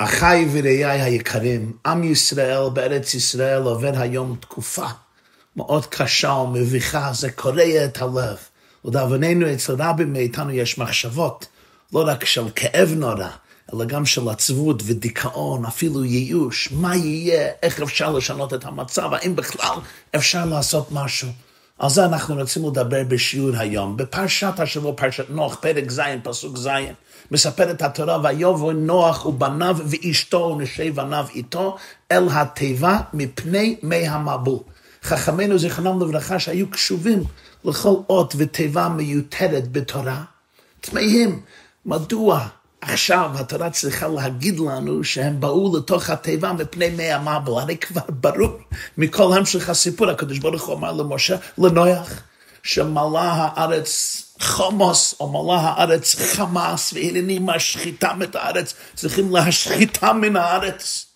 אחיי ורעיי היקרים, עם ישראל בארץ ישראל עובר היום תקופה מאוד קשה ומביכה, זה קורע את הלב. לדאבוננו אצל רבים מאיתנו יש מחשבות, לא רק של כאב נורא, אלא גם של עצבות ודיכאון, אפילו ייאוש, מה יהיה, איך אפשר לשנות את המצב, האם בכלל אפשר לעשות משהו. על זה אנחנו רוצים לדבר בשיעור היום. בפרשת השבוע, פרשת נוח, פרק ז', פסוק ז', מספרת התורה, ויבוא נוח ובניו ואשתו ונשי בניו איתו אל התיבה מפני מי המבול. חכמינו זיכרונם לברכה שהיו קשובים לכל אות ותיבה מיותרת בתורה, תמהים מדוע עכשיו התורה צריכה להגיד לנו שהם באו לתוך התיבה מפני מי המבל, הרי כבר ברור מכל המשך הסיפור, הקדוש ברוך הוא אמר למשה, לנוח, שמלא הארץ חומוס, או מלא הארץ חמאס, והנני משחיתם את הארץ, צריכים להשחיתם מן הארץ.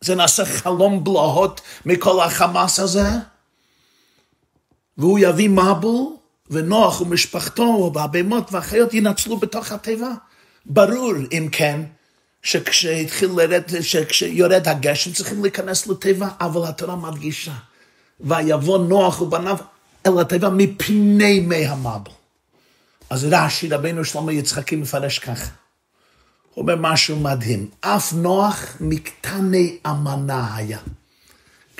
זה נעשה חלום בלהות מכל החמאס הזה, והוא יביא מבול, ונוח ומשפחתו והבהמות והחיות ינצלו בתוך התיבה. ברור, אם כן, שכשהתחיל לרד, שכשיורד הגשם צריכים להיכנס לתיבה, אבל התורה מדגישה. ויבוא נוח ובניו אל התיבה מפני מי המבל. אז רש"י, רבינו שלמה יצחקי מפרש ככה. הוא אומר משהו מדהים. אף נוח מקטני אמנה היה.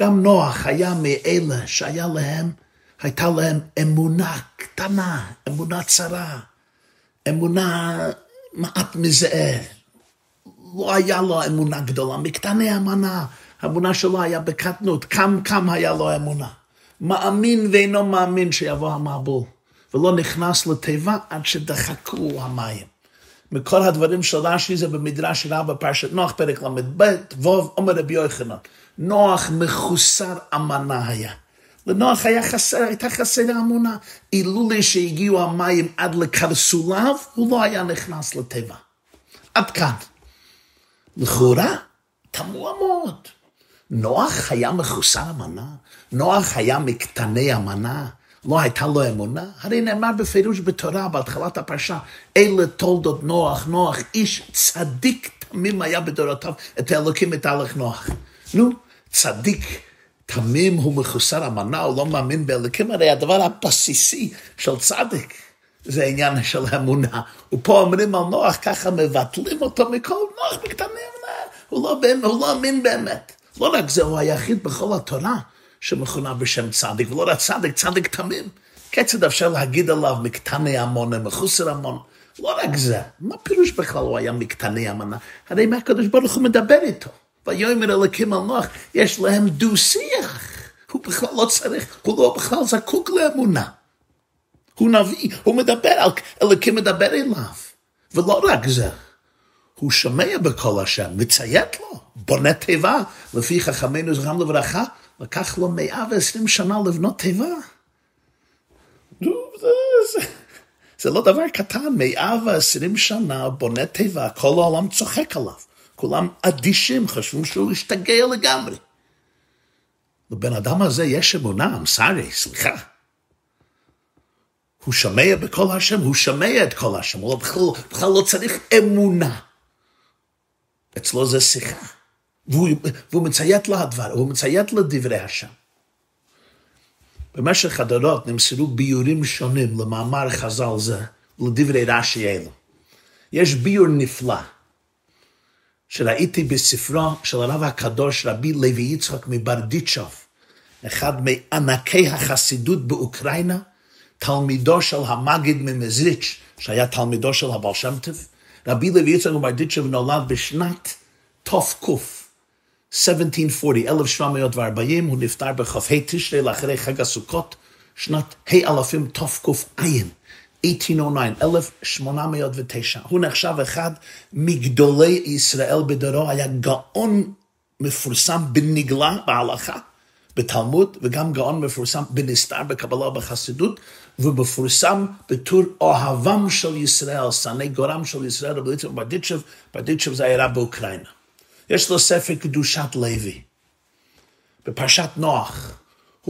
גם נוח היה מאלה שהיה להם הייתה להם אמונה קטנה, אמונה צרה, אמונה מעט מזער. לא היה לו אמונה גדולה, מקטני אמונה, האמונה שלו היה בקטנות, כם כם היה לו אמונה. מאמין ואינו מאמין שיבוא המבול, ולא נכנס לתיבה עד שדחקו המים. מכל הדברים של רש"י זה במדרש רב בפרשת נוח, פרק ל"ב, ווב, אומר רבי יוחנן, נוח מחוסר אמנה היה. לנוח היה חסר, הייתה חסרה אמונה. אילולי שהגיעו המים עד לקרסוליו, הוא לא היה נכנס לטבע. עד כאן. לכאורה, תמוה מאוד. נוח היה מחוסר אמנה? נוח היה מקטני אמנה? לא הייתה לו אמונה? הרי נאמר בפירוש בתורה, בהתחלת הפרשה, אלה תולדות נוח, נוח איש צדיק תמים היה בדורותיו, את האלוקים את הלך נוח. נו, צדיק תמים הוא מחוסר אמנה, הוא לא מאמין באלוקים, הרי הדבר הבסיסי של צדיק זה העניין של אמונה. ופה אומרים על נוח, ככה מבטלים אותו מכל נוח בקטני אמונה, הוא לא, הוא לא אמין באמת. לא רק זה, הוא היחיד בכל התורה שמכונה בשם צדיק, ולא רק צדיק, צדיק תמים. כיצד אפשר להגיד עליו מקטני אמונה, מחוסר אמונה? לא רק זה, מה פירוש בכלל הוא היה מקטני אמונה? הרי מה הקדוש ברוך הוא מדבר איתו? ויאמר אלוקים על נוח, יש להם דו-שיח. הוא בכלל לא צריך, הוא לא בכלל זקוק לאמונה. הוא נביא, הוא מדבר, אלוקים מדבר אליו. ולא רק זה, הוא שומע בקול השם, מציית לו, בונה תיבה. לפי חכמינו זכרם לברכה, לקח לו 120 שנה לבנות תיבה. זה לא דבר קטן, 120 שנה בונה תיבה, כל העולם צוחק עליו. כולם אדישים, חשבו שהוא השתגע לגמרי. לבן אדם הזה יש אמונה, אמסרי, סליחה. הוא שומע בקול השם, הוא שומע את קול השם, הוא בכלל, בכלל לא צריך אמונה. אצלו זה שיחה. והוא, והוא מציית לדבר, הוא מציית לדברי השם. במשך הדורות נמסרו ביורים שונים למאמר חז"ל זה, לדברי רש"י אלו. יש ביור נפלא. שראיתי בספרו של הרב הקדוש רבי לוי יצחק מברדיצ'וב, אחד מענקי החסידות באוקראינה, תלמידו של המגיד ממזריץ', שהיה תלמידו של הבעל שם טוב. רבי לוי יצחק מברדיצ'וב נולד בשנת תק, 1740, 1740, הוא נפטר בכ"ה תשרי לאחרי חג הסוכות, שנת ה' תק"ע. 1809, 1809. הוא נחשב אחד מגדולי ישראל בדורו, היה גאון מפורסם בנגלה בהלכה, בתלמוד, וגם גאון מפורסם בנסתר בקבלה ובחסידות, ומפורסם בתור אוהבם של ישראל, שנאי גורם של ישראל, רבי ליצמן ברדיצ'ב, ברדיצ'ב זה רב באוקראינה. יש לו ספר קדושת לוי, בפרשת נוח.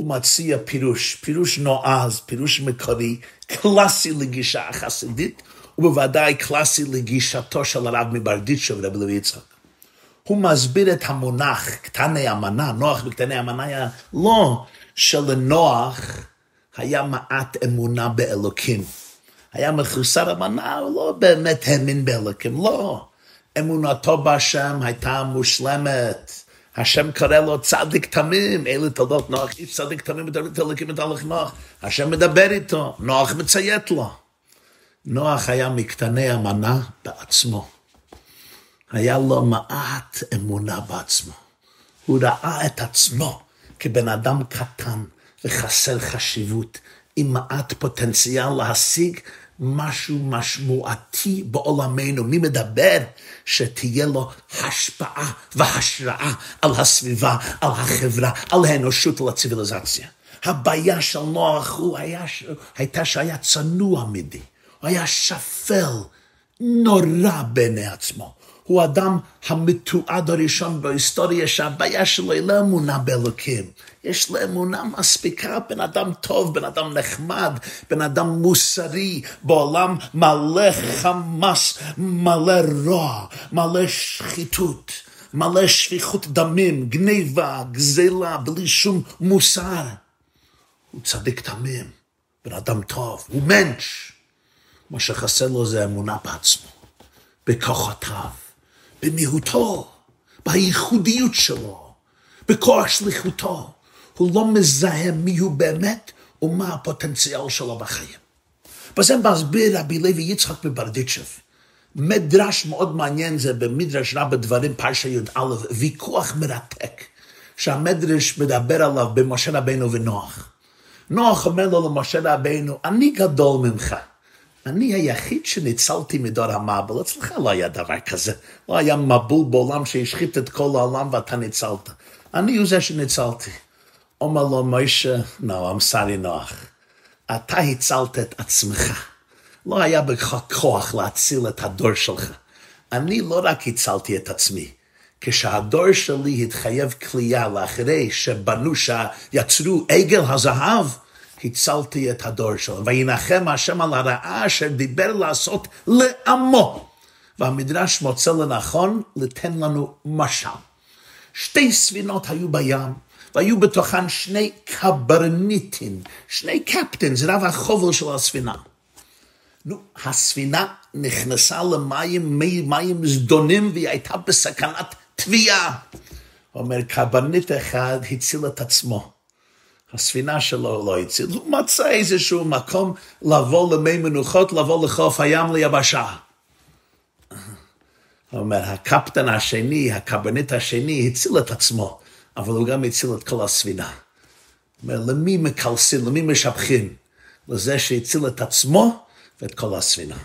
הוא מציע פירוש, פירוש נועז, פירוש מקורי, קלאסי לגישה החסידית, ובוודאי קלאסי לגישתו של הרב מברדיצ'ו ורבי לוי יצחק. הוא מסביר את המונח קטני המנה, נוח בקטני המנה היה לא שלנוח היה מעט אמונה באלוקים. היה מחוסר המנה, הוא לא באמת האמין באלוקים, לא. אמונתו בהשם הייתה מושלמת. השם קורא לו צדיק תמים, אלה תולדות נוח, איש צדיק תמים מדבר אלוקים את הלך נוח. השם מדבר איתו, נוח מציית לו. נוח היה מקטני המנה בעצמו. היה לו מעט אמונה בעצמו. הוא ראה את עצמו כבן אדם קטן וחסר חשיבות, עם מעט פוטנציאל להשיג משהו משמעותי בעולמנו. מי מדבר? שתהיה לו השפעה והשראה על הסביבה, על החברה, על האנושות, על הציוויליזציה. הבעיה של נוח הוא היה, הייתה שהיה צנוע מדי, הוא היה שפל, נורא בעיני עצמו. הוא אדם המתועד הראשון בהיסטוריה שהבעיה שלו היא לא אמונה באלוקים. יש לו אמונה מספיקה, בן אדם טוב, בן אדם נחמד, בן אדם מוסרי, בעולם מלא חמאס, מלא רוע, מלא שחיתות, מלא שפיכות דמים, גניבה, גזלה, בלי שום מוסר. הוא צדיק תמים, בן אדם טוב, הוא מנש. מה שחסר לו זה אמונה בעצמו, בכוחותיו. במיעוטו, בייחודיות שלו, בכוח שליחותו. הוא לא מזהה מי הוא באמת ומה הפוטנציאל שלו בחיים. וזה מסביר רבי לוי יצחק מברדיצ'ב. מדרש מאוד מעניין זה במדרש רב דברים פרשה י"א, ויכוח מרתק, שהמדרש מדבר עליו במשה רבנו ונוח. נוח אומר לו למשה רבנו, אני גדול ממך. אני היחיד שניצלתי מדור המבול, אצלך לא היה דבר כזה. לא היה מבול בעולם שהשחית את כל העולם ואתה ניצלת. אני הוא זה שניצלתי. אומר לו מוישה, no, I'm sorry נוח. אתה הצלת את עצמך. לא היה בך כוח להציל את הדור שלך. אני לא רק הצלתי את עצמי. כשהדור שלי התחייב כליאה לאחרי שבנו, שיצרו עגל הזהב, הצלתי את הדור שלו, וינחם השם על הרעה אשר דיבר לעשות לעמו. והמדרש מוצא לנכון לתן לנו משל. שתי ספינות היו בים, והיו בתוכן שני קברניטים, שני קפטנס, רב החובל של הספינה. נו, הספינה נכנסה למים, מים זדונים, והיא הייתה בסכנת טביעה. אומר, קברניט אחד הציל את עצמו. הספינה שלו לא הציל, הוא מצא איזשהו מקום לבוא למי מנוחות, לבוא לחוף הים ליבשה. הוא אומר, הקפטן השני, הקברניט השני, הציל את עצמו, אבל הוא גם הציל את כל הספינה. אומר, למי מקלסים, למי משבחים? לזה שהציל את עצמו ואת כל הספינה.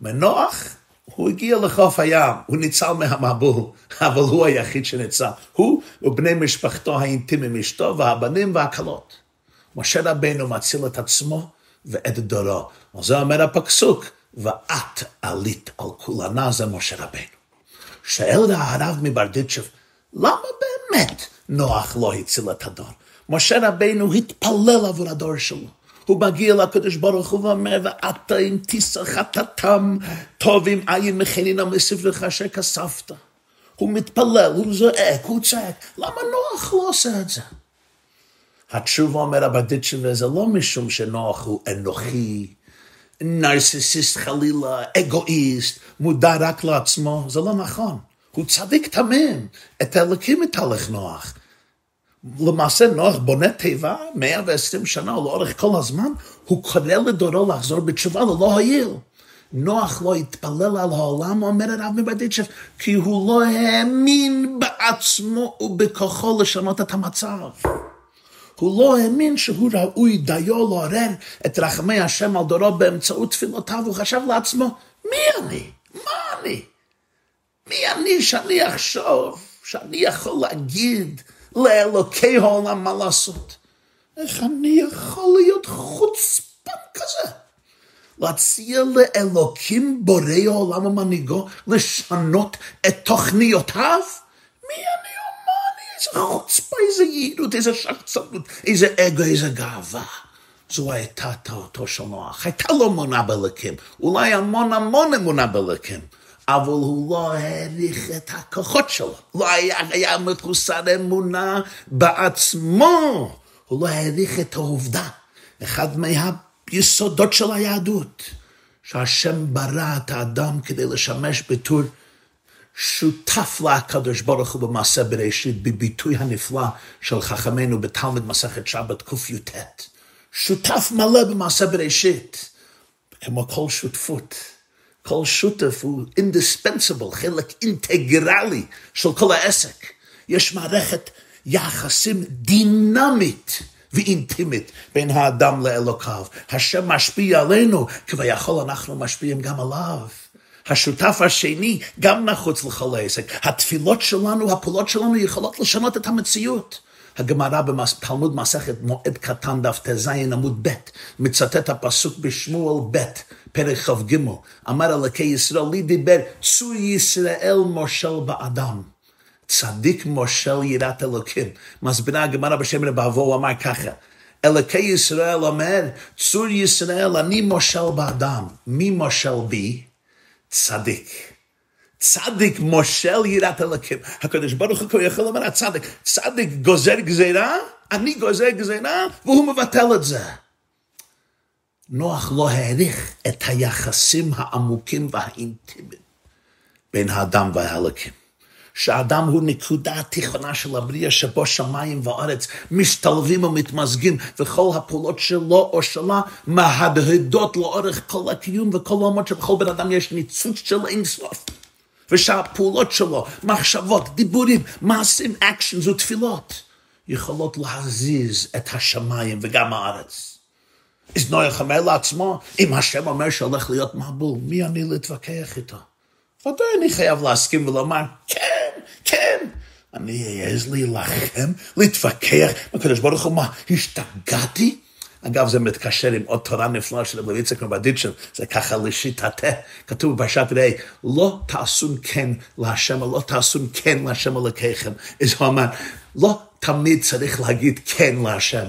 מנוח, הוא הגיע לחוף הים, הוא ניצל מהמבול, אבל הוא היחיד שניצל. הוא ובני משפחתו האינטימיים, אשתו והבנים והכלות. משה רבנו מציל את עצמו ואת דורו. וזה אומר הפסוק, ואת עלית על כולנה, זה משה רבנו. שואל הרב מברדיצ'ב, למה באמת נוח לא הציל את הדור? משה רבנו התפלל עבור הדור שלו. הוא מגיע לקדוש ברוך הוא ואומר, ואתה אם תישא חטאתם, טוב אם עין מכנינם לספרך אשר כספת. הוא מתפלל, הוא זועק, הוא צועק, למה נוח לא עושה את זה? התשובה אומר הבדיצ'ווה, זה לא משום שנוח הוא אנוכי, נרסיסיסט חלילה, אגואיסט, מודע רק לעצמו, זה לא נכון. הוא צדיק תמים, את האלוקים מתהלך נוח. למעשה נוח בונה תיבה 120 שנה לאורך כל הזמן, הוא קורא לדורו לחזור בתשובה ללא הועיל. נוח לא התפלל על העולם, אומר הרב מברדיצ'ב, כי הוא לא האמין בעצמו ובכוחו לשנות את המצב. הוא לא האמין שהוא ראוי דיו לעורר את רחמי השם על דורו באמצעות תפילותיו, הוא חשב לעצמו, מי אני? מה אני? מי אני שאני אחשוב, שאני יכול להגיד לאלוקי העולם מה לעשות? איך אני יכול להיות חוצפן כזה? להציע לאלוקים בורא העולם ומנהיגו לשנות את תוכניותיו? מי אני איזה חוצפה, איזה יעילות, איזה שחצנות, איזה אגו, איזה גאווה. זו הייתה טעותו של נוח. הייתה לו אמונה באלוקים, אולי המון המון אמונה באלוקים, אבל הוא לא העריך את הכוחות שלו. לא היה, היה מחוסר אמונה בעצמו. הוא לא העריך את העובדה. אחד מהיסודות של היהדות, שהשם ברא את האדם כדי לשמש בתור שותף לקדוש ברוך הוא במעשה בראשית, בביטוי הנפלא של חכמינו בתלמוד מסכת שבת קי"ט. שותף מלא במעשה בראשית, כמו כל שותפות. כל שותף הוא אינדיספנסיבל, חלק אינטגרלי של כל העסק. יש מערכת יחסים דינמית ואינטימית בין האדם לאלוקיו. השם משפיע עלינו, כביכול אנחנו משפיעים גם עליו. השותף השני גם נחוץ לכל העסק. התפילות שלנו, הפעולות שלנו יכולות לשנות את המציאות. הגמרא בתלמוד מסכת מועד קטן דף ט"ז עמוד ב' מצטט הפסוק בשמואל ב' פרק כ"ג אמר אלוקי ישראל לי דיבר צור ישראל מושל באדם. צדיק מושל יראת אלוקים. מסבירה הגמרא בשם רבבו הוא אמר ככה אלוקי ישראל אומר צור ישראל אני מושל באדם. מי מושל בי? צדיק צדיק מושל יראת אלוקים. הקדוש ברוך הוא יכול לומר הצדיק, צדיק גוזר גזירה, אני גוזר גזירה, והוא מבטל את זה. נוח לא העריך את היחסים העמוקים והאינטימיים בין האדם והאלוקים. שהאדם הוא נקודה התיכונה של הבריאה שבו שמיים וארץ משתלבים ומתמזגים וכל הפעולות שלו או שלה מהדהדות לאורך כל הקיום וכל העולמות שבכל בן אדם יש ניצוץ של אינסוף. ושהפעולות שלו, מחשבות, דיבורים, מעשים, אקשנס ותפילות, יכולות להזיז את השמיים וגם הארץ. אז נויח אומר לעצמו, אם השם אומר שהולך להיות מבול, מי אני להתווכח איתו? ודאי אני חייב להסכים ולומר, כן, כן. אני אעז להילחם, להתווכח, הקדוש ברוך הוא, מה, השתגעתי? אגב, זה מתקשר עם עוד תורה נפלאה של רבי יצחק מבדיצ'ן, זה ככה לשיטתה. כתוב בפרשת ראה, לא תעשון כן להשם, לא תעשון כן להשם אלוקיכם. אז הוא אמר, לא תמיד צריך להגיד כן להשם.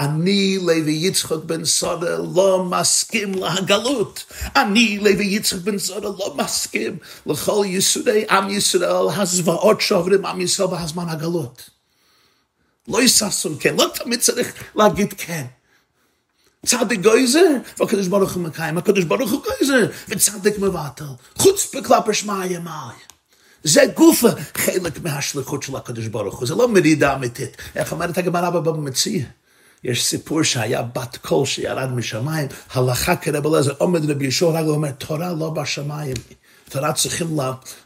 אני לוי יצחק בן סודה לא מסכים להגלות. אני לוי יצחק בן סודה לא מסכים לכל ייסודי עם ישראל, הזוועות שעוברים עם ישראל בזמן הגלות. לא יששון כן, לא תמיד צריך להגיד כן. צדיק גויזר, והקדוש ברוך הוא מקיים, הקדוש ברוך הוא גויזר, וצדיק מבטל. חוץ בכלפי שמע ימי. זה גופה חלק מהשליחות של הקדוש ברוך הוא, זה לא מרידה אמיתית. איך אומרת הגמרא בבא מציע? יש סיפור שהיה בת קול שירד משמיים, הלכה כרב אליעזר, עומד רבי ישוע רגל ואומר, תורה לא בשמיים, תורה צריכים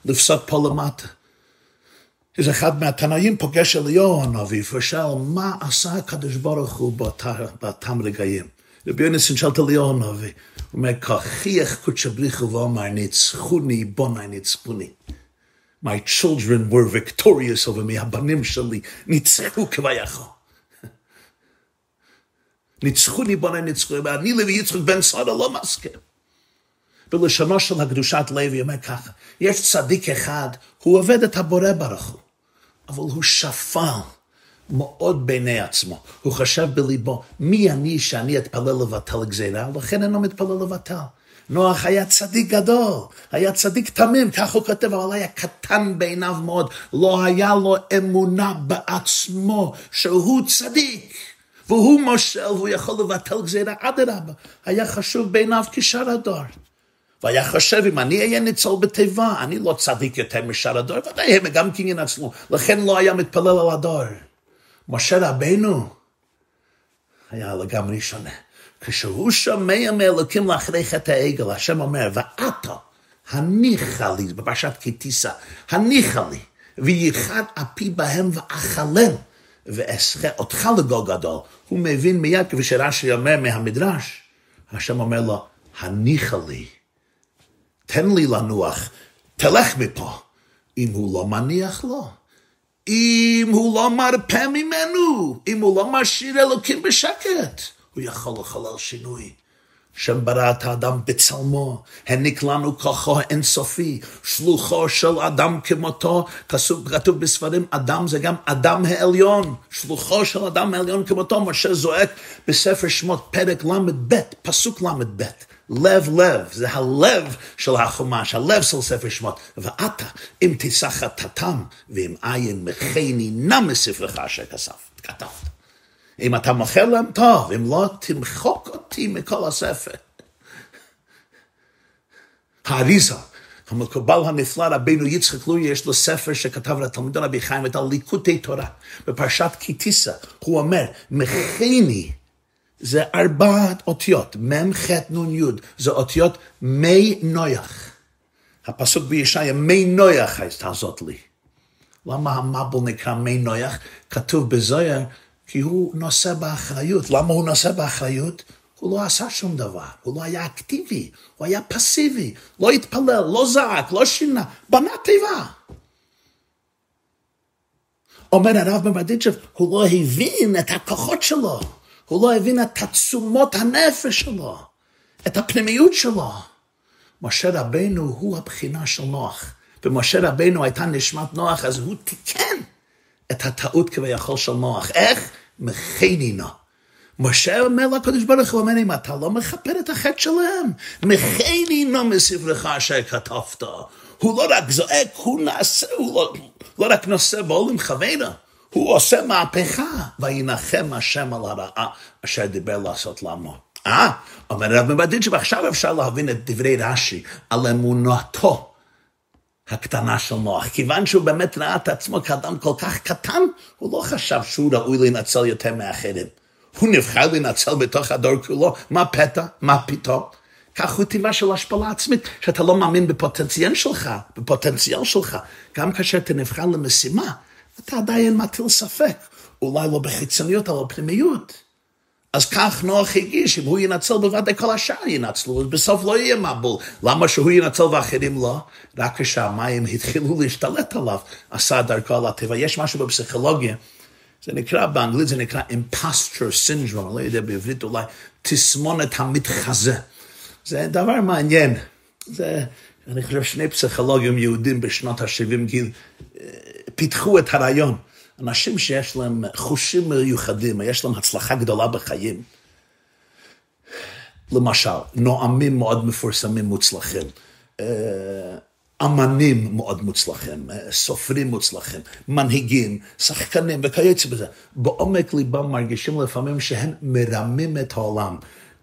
לפסוק פה למטה. אז אחד מהתנאים פוגש אליהו הנביא ושאל, מה עשה הקדוש ברוך הוא באותם רגעים? רבי יונסון שאל את אליהו הנביא, הוא אומר, ככיח קודשא בריחו ואומר, ניצחוני בוני ניצחוני. My children were victorious over me, הבנים שלי ניצחו כביכול. ניצחוני בוני ניצחו, ואני לוי יצחק בן סודה לא מסכים. בלשונו של הקדושת לוי אומר ככה, יש צדיק אחד, הוא עובד את הבורא ברוך הוא, אבל הוא שפל. מאוד בעיני עצמו. הוא חשב בליבו, מי אני שאני אתפלל לבטל גזירה? לכן אינו מתפלל לבטל. נוח היה צדיק גדול, היה צדיק תמים, כך הוא כותב, אבל היה קטן בעיניו מאוד. לא היה לו אמונה בעצמו שהוא צדיק. והוא מושל, והוא יכול לבטל גזירה, אדרבה. היה חשוב בעיניו כשאר הדור. והיה חושב, אם אני אהיה ניצול בתיבה, אני לא צדיק יותר משאר הדור, ודאי הם גם כן ינצלו. לכן לא היה מתפלל על הדור. משה רבנו היה לגמרי שונה. כשהוא שומע מאלוקים לאחרי חטא העגל, השם אומר, ועתה הניחה לי, בפרשת כי תישא, הניחה לי, וייחד אפי בהם ואכלם, ואסחה אותך לגול גדול. הוא מבין מיד, כפי שרש"י אומר מהמדרש, השם אומר לו, הניחה לי, תן לי לנוח, תלך מפה. אם הוא לא מניח לו, אם הוא לא מרפה ממנו, אם הוא לא משאיר אלוקים בשקט, הוא יכול לחולל שינוי. שם ברא את האדם בצלמו, העניק לנו כוחו האינסופי, שלוחו של אדם כמותו, כתוב, כתוב בספרים, אדם זה גם אדם העליון, שלוחו של אדם העליון כמותו, משה זועק בספר שמות, פרק ל"ב, פסוק ל"ב. לב לב, זה הלב של החומש, הלב של ספר שמות. ואתה, אם תישא חטאתם, ואם עין מחני נא מספרך אשר כתבת. אם אתה מוכר להם טוב, אם לא, תמחוק אותי מכל הספר. האריזה, המקובל הנפלא רבינו יצחק לוי, יש לו ספר שכתב לתלמידו רבי חיים את הליקוטי תורה. בפרשת תישא, הוא אומר, מחני זה ארבעת אותיות, מ', ח', נ', י', זה אותיות מי נויח. הפסוק בישעיה, מי נויח הייתה זאת לי. למה המבול נקרא מי נויח? כתוב בזויר, כי הוא נושא באחריות. למה הוא נושא באחריות? הוא לא עשה שום דבר, הוא לא היה אקטיבי, הוא היה פסיבי, לא התפלל, לא זעק, לא שינה, בנה תיבה. אומר הרב מברדיצ'ב, הוא לא הבין את הכוחות שלו, הוא לא הבין את תעצומות הנפש שלו, את הפנימיות שלו. משה רבנו הוא הבחינה של נוח. ומשה רבנו הייתה נשמת נוח, אז הוא תיקן את הטעות כביכול של נוח. איך? מחנינו. משה אומר לקדוש ברוך הוא, אומר, אם אתה לא מכפר את החטא שלהם, מחנינו מספרך אשר כתבת. הוא לא רק זועק, הוא נעשה, הוא לא, לא רק נושא בעולם חברה, הוא עושה מהפכה, וינחם השם על הרעה אשר דיבר לעשות לעמו. אה, אומר הרב מבדיג'ב, עכשיו אפשר להבין את דברי רש"י על אמונתו הקטנה של נוח. כיוון שהוא באמת ראה את עצמו כאדם כל כך קטן, הוא לא חשב שהוא ראוי להינצל יותר מאחרים. הוא נבחר להינצל בתוך הדור כולו, מה פתע? מה פתאום? כך הוא טבעה של השפלה עצמית, שאתה לא מאמין בפוטנציאל שלך, בפוטנציאל שלך. גם כאשר אתה נבחר למשימה, אתה עדיין מטיל ספק. אולי לא בחיצוניות, אבל בפנימיות. אז כך נוח הגיש, אם הוא ינצל בוודאי כל השאר ינצלו, אז בסוף לא יהיה מבול. למה שהוא ינצל ואחרים לא? רק כשהמים התחילו להשתלט עליו, עשה דרכו על הטבע. יש משהו בפסיכולוגיה, זה נקרא, באנגלית זה נקרא imposture syndrome, לא יודע בעברית אולי, תסמונת המתחזה. זה דבר מעניין. זה, אני חושב שני פסיכולוגים יהודים בשנות ה-70 גיל אה, פיתחו את הרעיון. אנשים שיש להם חושים מיוחדים, יש להם הצלחה גדולה בחיים. למשל, נואמים מאוד מפורסמים מוצלחים, אה, אמנים מאוד מוצלחים, אה, סופרים מוצלחים, מנהיגים, שחקנים וכיוצא בזה. בעומק ליבם מרגישים לפעמים שהם מרמים את העולם.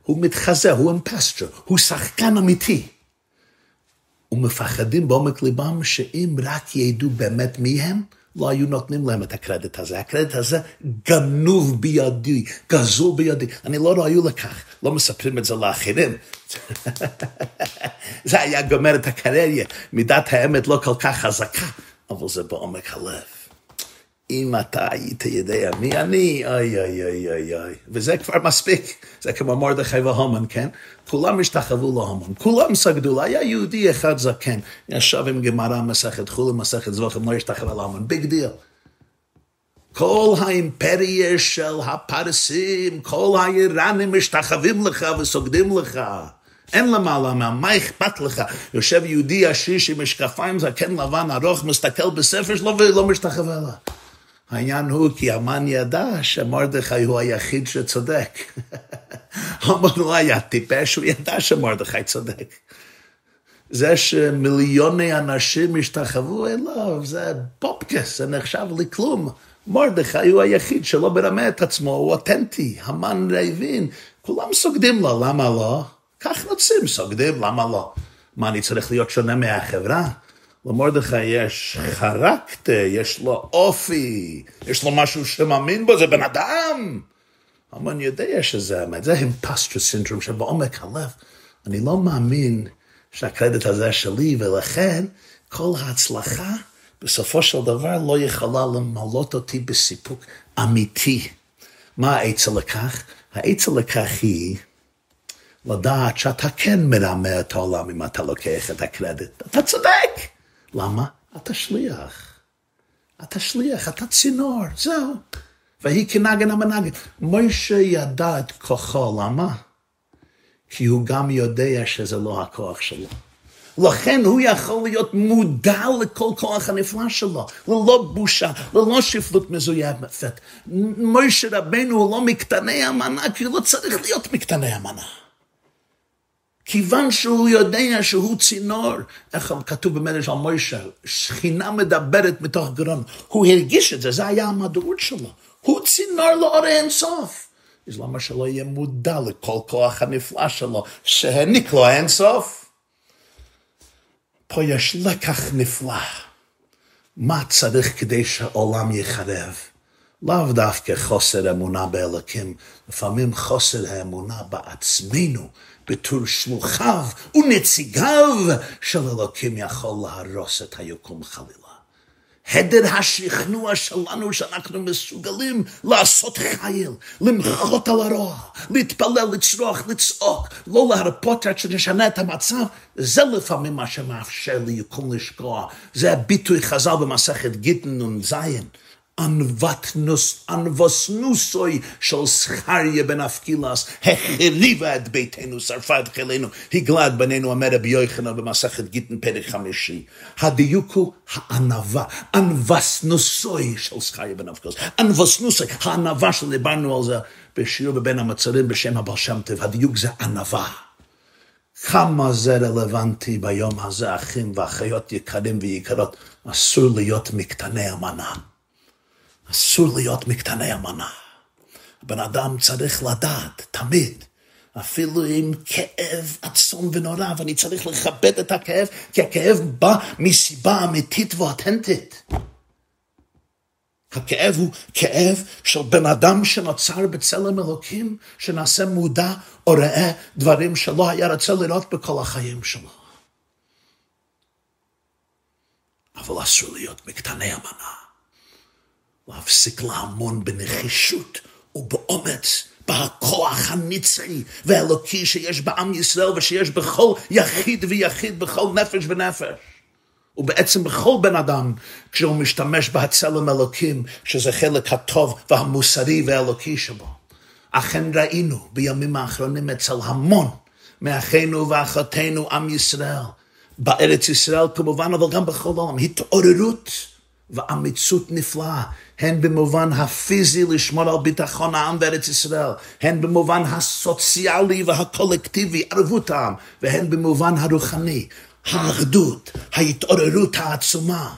הוא מתחזה, הוא אמפסטר, הוא שחקן אמיתי. ומפחדים בעומק ליבם שאם רק ידעו באמת מי הם, לא היו נותנים להם את הקרדיט הזה. הקרדיט הזה גנוב בידי, גזול בידי. אני לא ראוי לכך, לא מספרים את זה לאחרים. זה היה גומר את הקריירה. מידת האמת לא כל כך חזקה, אבל זה בעומק הלב. אם אתה היית יודע מי אני, אוי אוי אוי אוי אוי. וזה כבר מספיק. זה כמו מרדכי והומן, כן? כולם השתחוו להומן, כולם סגדו לו. היה יהודי אחד זקן, ישב עם גמרא מסכת חולין, מסכת זבחים, לא השתחווה להומן. big deal. כל האימפריה של הפרסים, כל האיראנים משתחווים לך וסוגדים לך. אין למעלה מה, מה אכפת לך? יושב יהודי עשיר עם משקפיים, זקן לבן ארוך, מסתכל בספר שלו ולא משתחווה לה. העניין הוא כי המן ידע שמרדכי הוא היחיד שצודק. המן לא היה טיפש, הוא ידע שמרדכי צודק. זה שמיליוני אנשים השתחוו אליו, זה פופקס, זה נחשב לכלום. מרדכי הוא היחיד שלא מרמה את עצמו, הוא אותנטי, המן הבין, כולם סוגדים לו, למה לא? כך רוצים, סוגדים, למה לא? מה, אני צריך להיות שונה מהחברה? למרדכי יש חרקטר, יש לו אופי, יש לו משהו שמאמין בו, זה בן אדם. המן יודע שזה אמת, זה אימפסטר סינדרום שבעומק הלב. אני לא מאמין שהקרדיט הזה שלי, ולכן כל ההצלחה בסופו של דבר לא יכולה למלות אותי בסיפוק אמיתי. מה העצה לכך? העצה לכך היא לדעת שאתה כן מרמה את העולם אם אתה לוקח את הקרדיט. אתה צודק. למה? אתה שליח. אתה שליח, אתה צינור, זהו. והיא כנגן המנגן. מוישה ידע את כוחו, למה? כי הוא גם יודע שזה לא הכוח שלו. לכן הוא יכול להיות מודע לכל כוח הנפלא שלו, ללא בושה, ללא שפלות מזויפת. מוישה רבנו הוא לא מקטני המנה, כי הוא לא צריך להיות מקטני המנה. כיוון שהוא יודע שהוא צינור, איך כתוב במדרש על מוישה, שכינה מדברת מתוך גרון, הוא הרגיש את זה, זה היה המדעות שלו, הוא צינור לאור האינסוף. אז למה שלא יהיה מודע לכל כוח הנפלא שלו, שהעניק לו האינסוף? פה יש לקח נפלא. מה צריך כדי שהעולם יחרב? לאו דווקא חוסר אמונה באלוקים, לפעמים חוסר האמונה בעצמנו, בתור שלוחיו ונציגיו של אלוקים יכול להרוס את היקום חלילה. הדר השכנוע שלנו שאנחנו מסוגלים לעשות חייל, למחות על הרוע, להתפלל, לצרוח, לצעוק, לא להרפות עד שנשנה את המצב, זה לפעמים מה שמאפשר ליקום לשקוע. זה הביטוי חז"ל במסכת גיטין נ"ז. אנבסנוסוי של זכריה בן אבקילס, החריבה את ביתנו, שרפה את חילנו, הגלה את בנינו, אומר רבי יוחנן במסכת גיטין פרק חמישי. הדיוק הוא הענווה, אנבסנוסוי של זכריה בן אבקילס, אנבסנוסוי, הענווה שדיברנו על זה בשיעור בבין המצרים בשם הבעל שם טוב, הדיוק זה ענווה. כמה זה רלוונטי ביום הזה, אחים ואחיות יקרים ויקרות, אסור להיות מקטני המנה. אסור להיות מקטני המנה. הבן אדם צריך לדעת, תמיד, אפילו עם כאב עצום ונורא, ואני צריך לכבד את הכאב, כי הכאב בא מסיבה אמיתית ואותנטית. הכאב הוא כאב של בן אדם שנוצר בצלם אלוקים, שנעשה מודע או ראה דברים שלא היה רוצה לראות בכל החיים שלו. אבל אסור להיות מקטני המנה. להפסיק להמון בנחישות ובאומץ, בכוח הנצחי והאלוקי שיש בעם ישראל ושיש בכל יחיד ויחיד, בכל נפש ונפש. ובעצם בכל בן אדם, כשהוא משתמש בהצלם אלוקים, שזה חלק הטוב והמוסרי והאלוקי שבו. אכן ראינו בימים האחרונים אצל המון מאחינו ואחותינו עם ישראל, בארץ ישראל כמובן, אבל גם בכל העולם, התעוררות ואמיצות נפלאה, הן במובן הפיזי לשמור על ביטחון העם בארץ ישראל, הן במובן הסוציאלי והקולקטיבי, ערבות העם, והן במובן הרוחני, האחדות, ההתעוררות העצומה.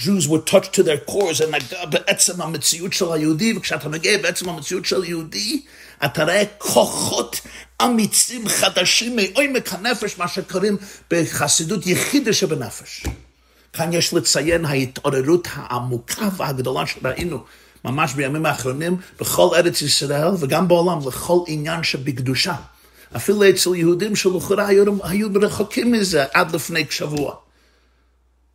Jews were touched to their cores, הם נגע בעצם המציאות של היהודי, וכשאתה נגע בעצם המציאות של היהודי, אתה רואה כוחות אמיצים חדשים מעומק הנפש, מה שקוראים בחסידות יחידה שבנפש. כאן יש לציין ההתעוררות העמוקה והגדולה שראינו ממש בימים האחרונים בכל ארץ ישראל וגם בעולם לכל עניין שבקדושה. אפילו אצל יהודים שלכאורה היו, היו רחוקים מזה עד לפני שבוע.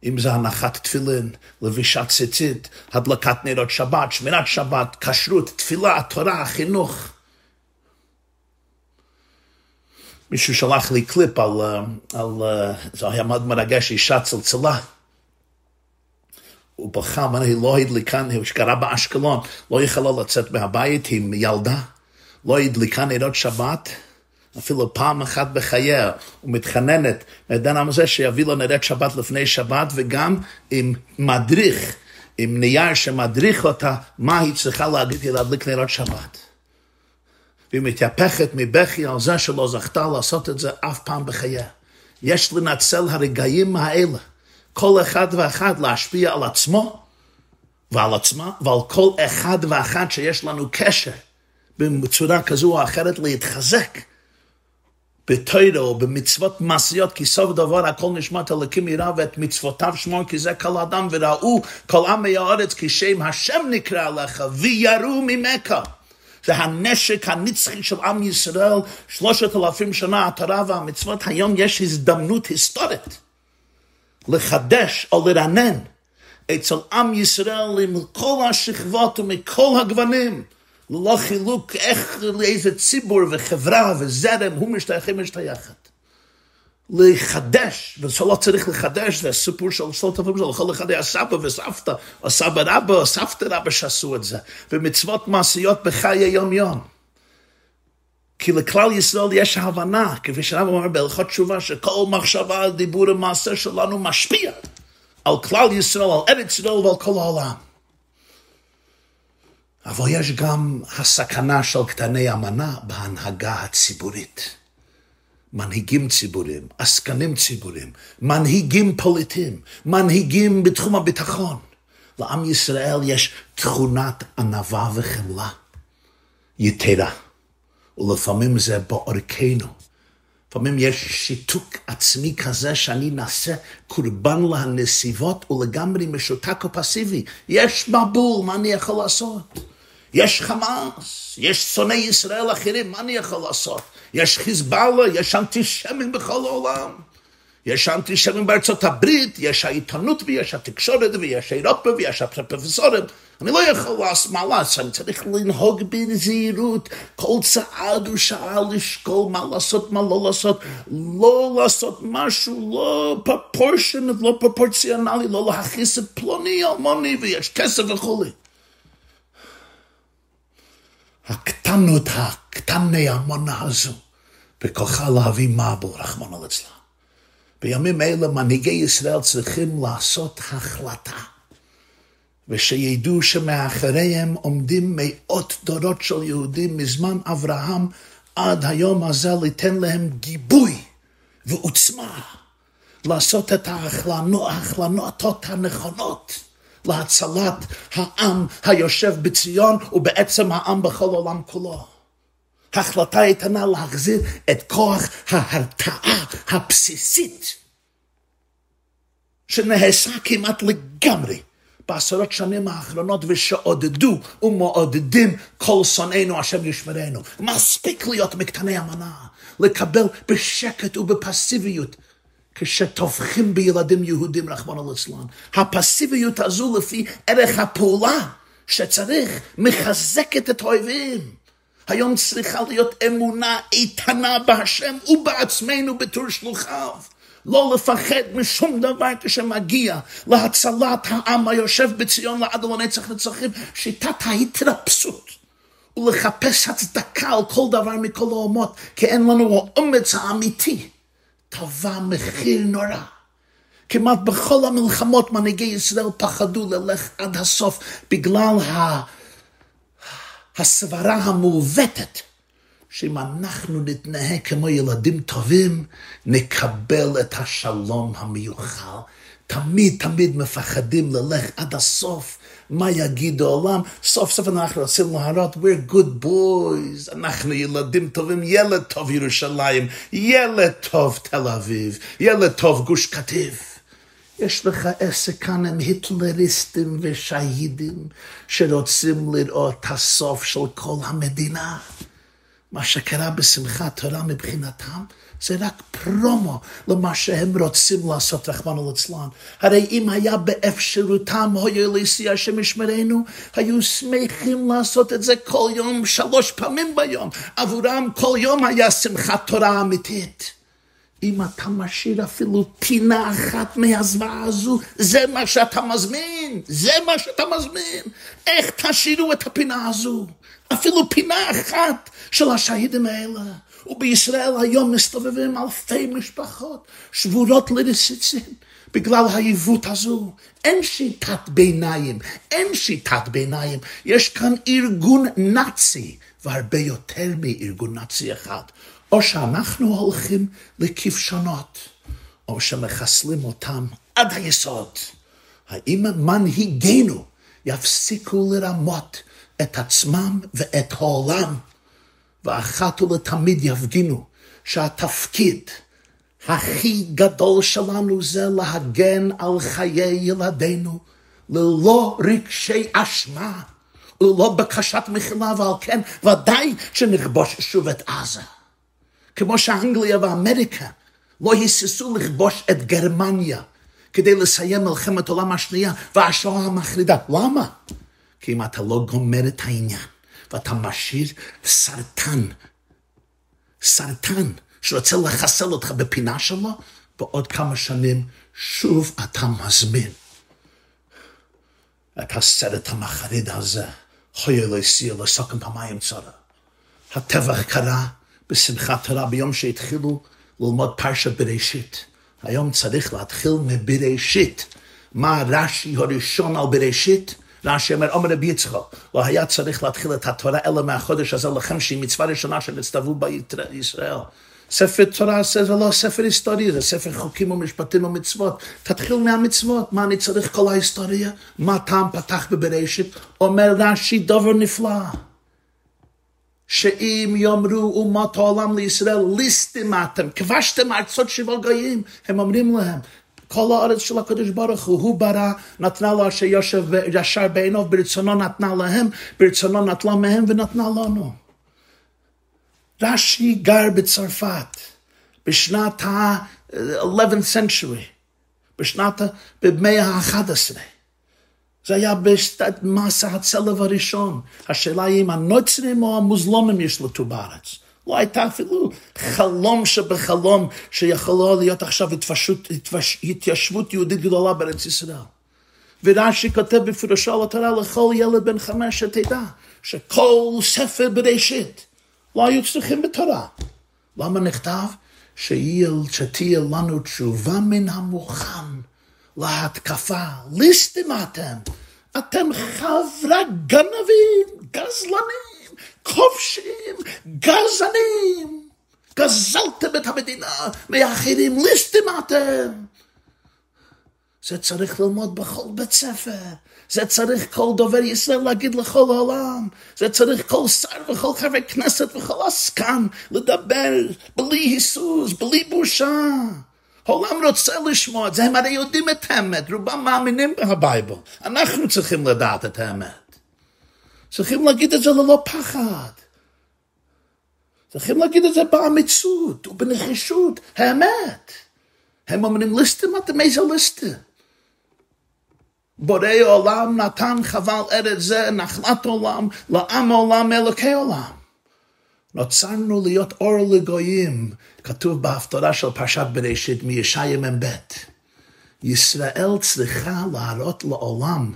אם זה הנחת תפילין, לבישת ציצית, הדלקת נרות שבת, שמירת שבת, כשרות, תפילה, תורה, חינוך. מישהו שלח לי קליפ על, על זה היה מאוד מרגש, אישה צלצלה. הוא בכה, אמר, היא לא הדליקה, שקרה באשקלון, לא יכלה לצאת מהבית עם ילדה, לא הדליקה נרות שבת, אפילו פעם אחת בחייה, ומתחננת מהדן הזה שיביא לו נרות שבת לפני שבת, וגם עם מדריך, עם נייר שמדריך אותה, מה היא צריכה להגיד כדי להדליק נרות שבת. והיא מתייפכת מבכי על זה שלא זכתה לעשות את זה אף פעם בחייה. יש לנצל הרגעים האלה. כל אחד ואחד להשפיע על עצמו ועל עצמה ועל כל אחד ואחד שיש לנו קשר בצורה כזו או אחרת להתחזק בתוירו או במצוות מעשיות כי סוף דבר הכל נשמת אלוקים ירא ואת מצוותיו שמור כי זה כל אדם וראו כל עמי הארץ כי שם השם נקרא לך ויראו ממך. זה הנשק הנצחי של עם ישראל שלושת אלפים שנה התורה והמצוות היום יש הזדמנות היסטורית לחדש או לרנן אצל עם ישראל עם כל השכבות ומכל הגוונים, ללא חילוק איך לאיזה ציבור וחברה וזרם הוא משתייך משתייכת. לחדש, וזה לא צריך לחדש, זה סיפור של שלושת אלפים שלו, לכל אחד היה סבא וסבתא, או סבא רבא או סבתא רבא שעשו את זה, ומצוות מעשיות בחיי יום יום. כי לכלל ישראל יש הבנה, כפי שהרב אומר בהלכות תשובה, שכל מחשבה, דיבור ומעשה שלנו משפיע על כלל ישראל, על ארץ ישראל ועל כל העולם. אבל יש גם הסכנה של קטני המנה בהנהגה הציבורית. מנהיגים ציבוריים, עסקנים ציבוריים, מנהיגים פוליטיים, מנהיגים בתחום הביטחון. לעם ישראל יש תכונת ענווה וחמלה יתרה, ולפעמים זה בעורקנו. לפעמים יש שיתוק עצמי כזה שאני נעשה קורבן לנסיבות ולגמרי משותק ופסיבי. יש מבול, מה אני יכול לעשות? יש חמאס, יש שונאי ישראל אחרים, מה אני יכול לעשות? יש חיזבאללה, יש אנטישמים בכל העולם. יש אנטישמים בארצות הברית, יש העיתונות ויש התקשורת ויש אירופה ויש הפרופסורים. אני לא יכול לעשות מה לעשות, אני צריך לנהוג בזהירות. כל צעד הוא שעה לשקול מה לעשות, מה לא לעשות. לא לעשות משהו לא פרופורשנט, לא פרופורציונלי, לא להכניס את פלוני אלמוני ויש כסף וכולי. הקטנות, הקטני המונה הזו, בכוחה להביא מבול, רחמנא ליצלן. בימים אלה מנהיגי ישראל צריכים לעשות החלטה, ושידעו שמאחריהם עומדים מאות דורות של יהודים מזמן אברהם עד היום הזה ליתן להם גיבוי ועוצמה לעשות את ההחלטות הנכונות. להצלת העם היושב בציון ובעצם העם בכל העולם כולו. החלטה איתנה להחזיר את כוח ההרתעה הבסיסית שנעשה כמעט לגמרי בעשרות שנים האחרונות ושעודדו ומעודדים כל שונאינו השם ישמרנו. מספיק להיות מקטני המנה, לקבל בשקט ובפסיביות כשטובחים בילדים יהודים, רחמנא ליצלן. הפסיביות הזו לפי ערך הפעולה שצריך, מחזקת את האויבים. היום צריכה להיות אמונה איתנה בהשם ובעצמנו בתור שלוחיו. לא לפחד משום דבר כשמגיע להצלת העם היושב בציון לעד ולנצח נצחים, שיטת ההתרפסות. ולחפש הצדקה על כל דבר מכל האומות, כי אין לנו האומץ האמיתי תבע מחיר נורא. כמעט בכל המלחמות מנהיגי ישראל פחדו ללך עד הסוף בגלל ה... הסברה המעוותת שאם אנחנו נתנהג כמו ילדים טובים, נקבל את השלום המיוחל. תמיד תמיד מפחדים ללך עד הסוף מה יגיד העולם? סוף סוף אנחנו רוצים להראות, we're good boys, אנחנו ילדים טובים, ילד טוב ירושלים, ילד טוב תל אביב, ילד טוב גוש קטיף. יש לך עסק כאן עם היטלריסטים ושהידים שרוצים לראות את הסוף של כל המדינה. מה שקרה בשמחת תורה מבחינתם זה רק פרומו למה שהם רוצים לעשות, רחמנא ליצלן. הרי אם היה באפשרותם, הוי אליסי השם ישמרנו, היו שמחים לעשות את זה כל יום, שלוש פעמים ביום. עבורם כל יום היה שמחת תורה אמיתית. אם אתה משאיר אפילו פינה אחת מהזוועה הזו, זה מה שאתה מזמין, זה מה שאתה מזמין. איך תשאירו את הפינה הזו? אפילו פינה אחת של השהידים האלה. ובישראל היום מסתובבים אלפי משפחות שבורות לרסיסים בגלל העיוות הזו. אין שיטת ביניים, אין שיטת ביניים. יש כאן ארגון נאצי, והרבה יותר מארגון נאצי אחד. או שאנחנו הולכים לכבשונות, או שמחסלים אותם עד היסוד. האם מנהיגינו יפסיקו לרמות את עצמם ואת העולם? ואחת ולתמיד יפגינו שהתפקיד הכי גדול שלנו זה להגן על חיי ילדינו ללא רגשי אשמה וללא בקשת מחילה ועל כן ודאי שנכבוש שוב את עזה. כמו שאנגליה ואמריקה לא היססו לכבוש את גרמניה כדי לסיים מלחמת העולם השנייה והשואה המחרידה. למה? כי אם אתה לא גומר את העניין ואתה משאיר סרטן, סרטן שרוצה לחסל אותך בפינה שלו, בעוד כמה שנים שוב אתה מזמין את הסרט המחריד הזה, חוי אלוהי סיר לסוכן פעמיים צרה. הטבח קרה בשמחת תורה ביום שהתחילו ללמוד פרשת בראשית. היום צריך להתחיל מבראשית. מה רש"י הראשון על בראשית? רש"י אומר, עומר רבי יצחק, לא היה צריך להתחיל את התורה אלא מהחודש הזה לכם שהיא מצווה ראשונה שנצטוו בישראל. ספר תורה זה לא ספר היסטורי, זה ספר חוקים ומשפטים ומצוות. תתחיל מהמצוות, מה אני צריך כל ההיסטוריה? מה טעם פתח בבראשית? אומר רש"י דבר נפלא. שאם יאמרו אומות העולם לישראל, ליסטים אתם, כבשתם ארצות שבעה גויים, הם אומרים להם, כל הארץ של הקדוש ברוך הוא, הוא ברא, נתנה לו אשר יושב ישר בעיניו, ברצונו נתנה להם, ברצונו נטלה מהם ונתנה לנו. רש"י גר בצרפת בשנת ה-11th century, בשנת, במאה ה-11. זה היה במסע הצלב הראשון. השאלה היא אם הנוצרים או המוזלומים ישלטו בארץ. לא הייתה אפילו חלום שבחלום שיכולה להיות עכשיו התפשות, התפש, התיישבות יהודית גדולה בארץ ישראל. ורש"י כותב בפירושו על התורה לכל ילד בן חמש שתדע שכל ספר בראשית לא היו צריכים בתורה. למה נכתב? שתהיה לנו תשובה מן המוכן להתקפה. ליסטים אתם. אתם חברה גנבים, גזלנים, כובשים, גזענים. גזלתם את המדינה מאחרים, ליסטים אתם. זה צריך ללמוד בכל בית ספר. זה צריך כל דובר ישראל להגיד לכל העולם. זה צריך כל שר וכל חבר כנסת וכל עסקן לדבר בלי היסוס, בלי בושה. העולם רוצה לשמוע את זה, הם הרי יודעים את האמת, רובם מאמינים בה Bible. אנחנו צריכים לדעת את האמת. צריכים להגיד את זה ללא פחד. צריכים להגיד את זה באמיצות ובנחישות, האמת. הם אומרים ליסטים, אתם איזה ליסטים? בורא עולם נתן חבל ארץ זה, נחלת עולם, לעם העולם, אלוקי עולם. נוצרנו להיות אור לגויים, כתוב בהפטרה של פרשת בראשית מישעיה מ"ב. ישראל צריכה להראות לעולם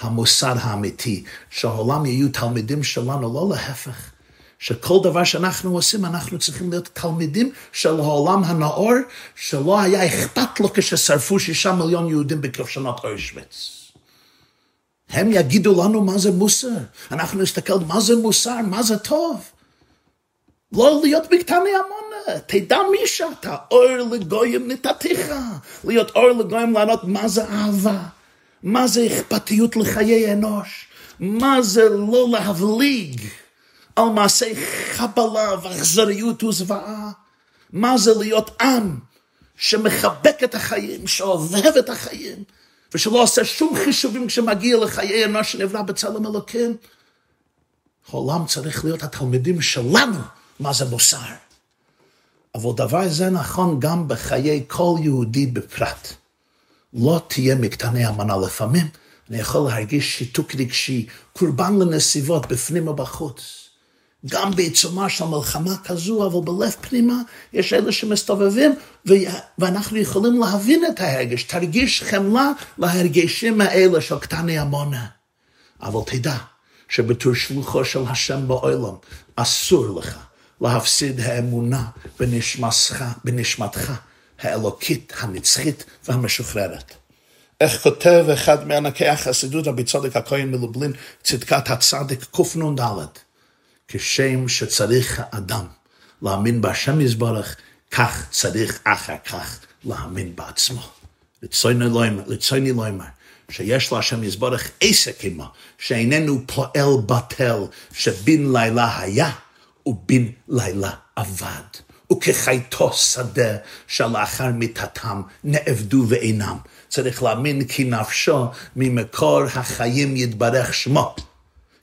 המוסר האמיתי, שהעולם יהיו תלמידים שלנו, לא להפך. שכל דבר שאנחנו עושים, אנחנו צריכים להיות תלמידים של העולם הנאור, שלא היה אכפת לו כששרפו שישה מיליון יהודים בכבשנות אוישוויץ. הם יגידו לנו מה זה מוסר. אנחנו נסתכל מה זה מוסר, מה זה טוב. לא להיות בקטני עמונה, תדע מי שאתה, אור לגויים נתתיך. להיות אור לגויים לענות מה זה אהבה, מה זה אכפתיות לחיי אנוש, מה זה לא להבליג על מעשי חבלה ואכזריות וזוועה, מה זה להיות עם שמחבק את החיים, שאוהב את החיים, ושלא עושה שום חישובים כשמגיע לחיי אנוש שנברא בצלם אלוקים. העולם צריך להיות התלמידים שלנו מה זה מוסר. אבל דבר זה נכון גם בחיי כל יהודי בפרט. לא תהיה מקטני אמנה לפעמים, אני יכול להרגיש שיתוק רגשי, קורבן לנסיבות בפנים ובחוץ. גם בעיצומה של מלחמה כזו, אבל בלב פנימה יש אלה שמסתובבים, ו- ואנחנו יכולים להבין את ההרגש. תרגיש חמלה להרגשים האלה של קטני עמונה. אבל תדע שבתור שלוחו של השם בעולם, אסור לך להפסיד האמונה בנשמתך, בנשמתך האלוקית, הנצחית והמשוחררת. איך כותב אחד מענקי החסידות, רבי צודק הכהן מלובלין, צדקת הצדיק קנ"ד, כשם שצריך האדם להאמין בהשם יזברך, כך צריך אחר כך להאמין בעצמו. לצויני לומר, שיש להשם יזברך עסק עמו, שאיננו פועל בטל, שבין לילה היה ובן לילה אבד. וכחייתו שדה שלאחר מיתתם נאבדו ואינם. צריך להאמין כי נפשו ממקור החיים יתברך שמו.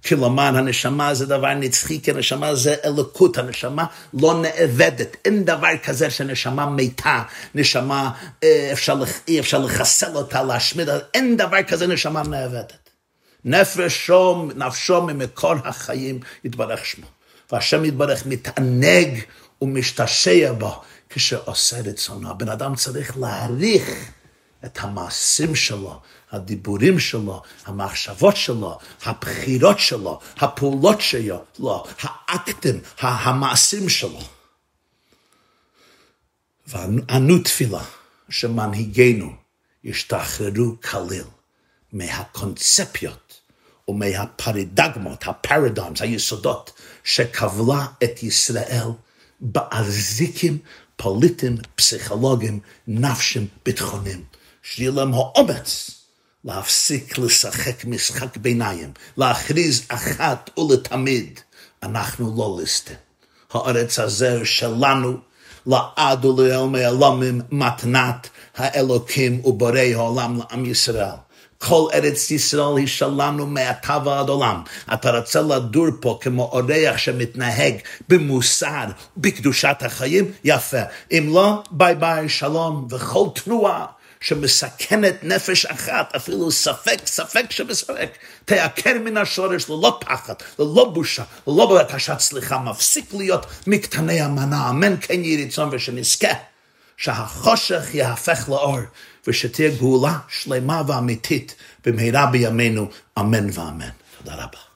כי למען הנשמה זה דבר נצחי, כי הנשמה זה אלוקות, הנשמה לא נאבדת. אין דבר כזה שנשמה מתה, נשמה, אה, אפשר, אי אפשר לחסל אותה, להשמיד אותה, אין דבר כזה נשמה נאבדת. נפשו, נפשו ממקור החיים יתברך שמו. והשם יתברך מתענג ומשתשע בו כשעושה רצונו. הבן אדם צריך להעריך את המעשים שלו, הדיבורים שלו, המחשבות שלו, הבחירות שלו, הפעולות שלו, לא, האקטים, המעשים שלו. ואנו תפילה שמנהיגינו ישתחררו כליל מהקונספיות ומהפרדיגמות, הפרדיגמס, היסודות שכבלה את ישראל באזיקים פוליטיים, פסיכולוגיים, נפשיים, ביטחוניים. שיהיה להם האומץ להפסיק לשחק משחק ביניים, להכריז אחת ולתמיד, אנחנו לא ליסטים. הארץ הזה שלנו, לעד ולעולמי עולמים, מתנת האלוקים ובורא העולם לעם ישראל. כל ארץ ישראל היא שלנו מעתה ועד עולם. אתה רוצה לדור פה כמו אורח שמתנהג במוסר, בקדושת החיים? יפה. אם לא, ביי ביי, שלום, וכל תנועה. שמסכנת נפש אחת, אפילו ספק, ספק שבספק, תעקר מן השורש ללא פחד, ללא בושה, ללא בקשת סליחה, מפסיק להיות מקטני המנה, אמן כן יהי רצון ושנזכה שהחושך יהפך לאור, ושתהיה גאולה שלמה ואמיתית במהרה בימינו, אמן ואמן. תודה רבה.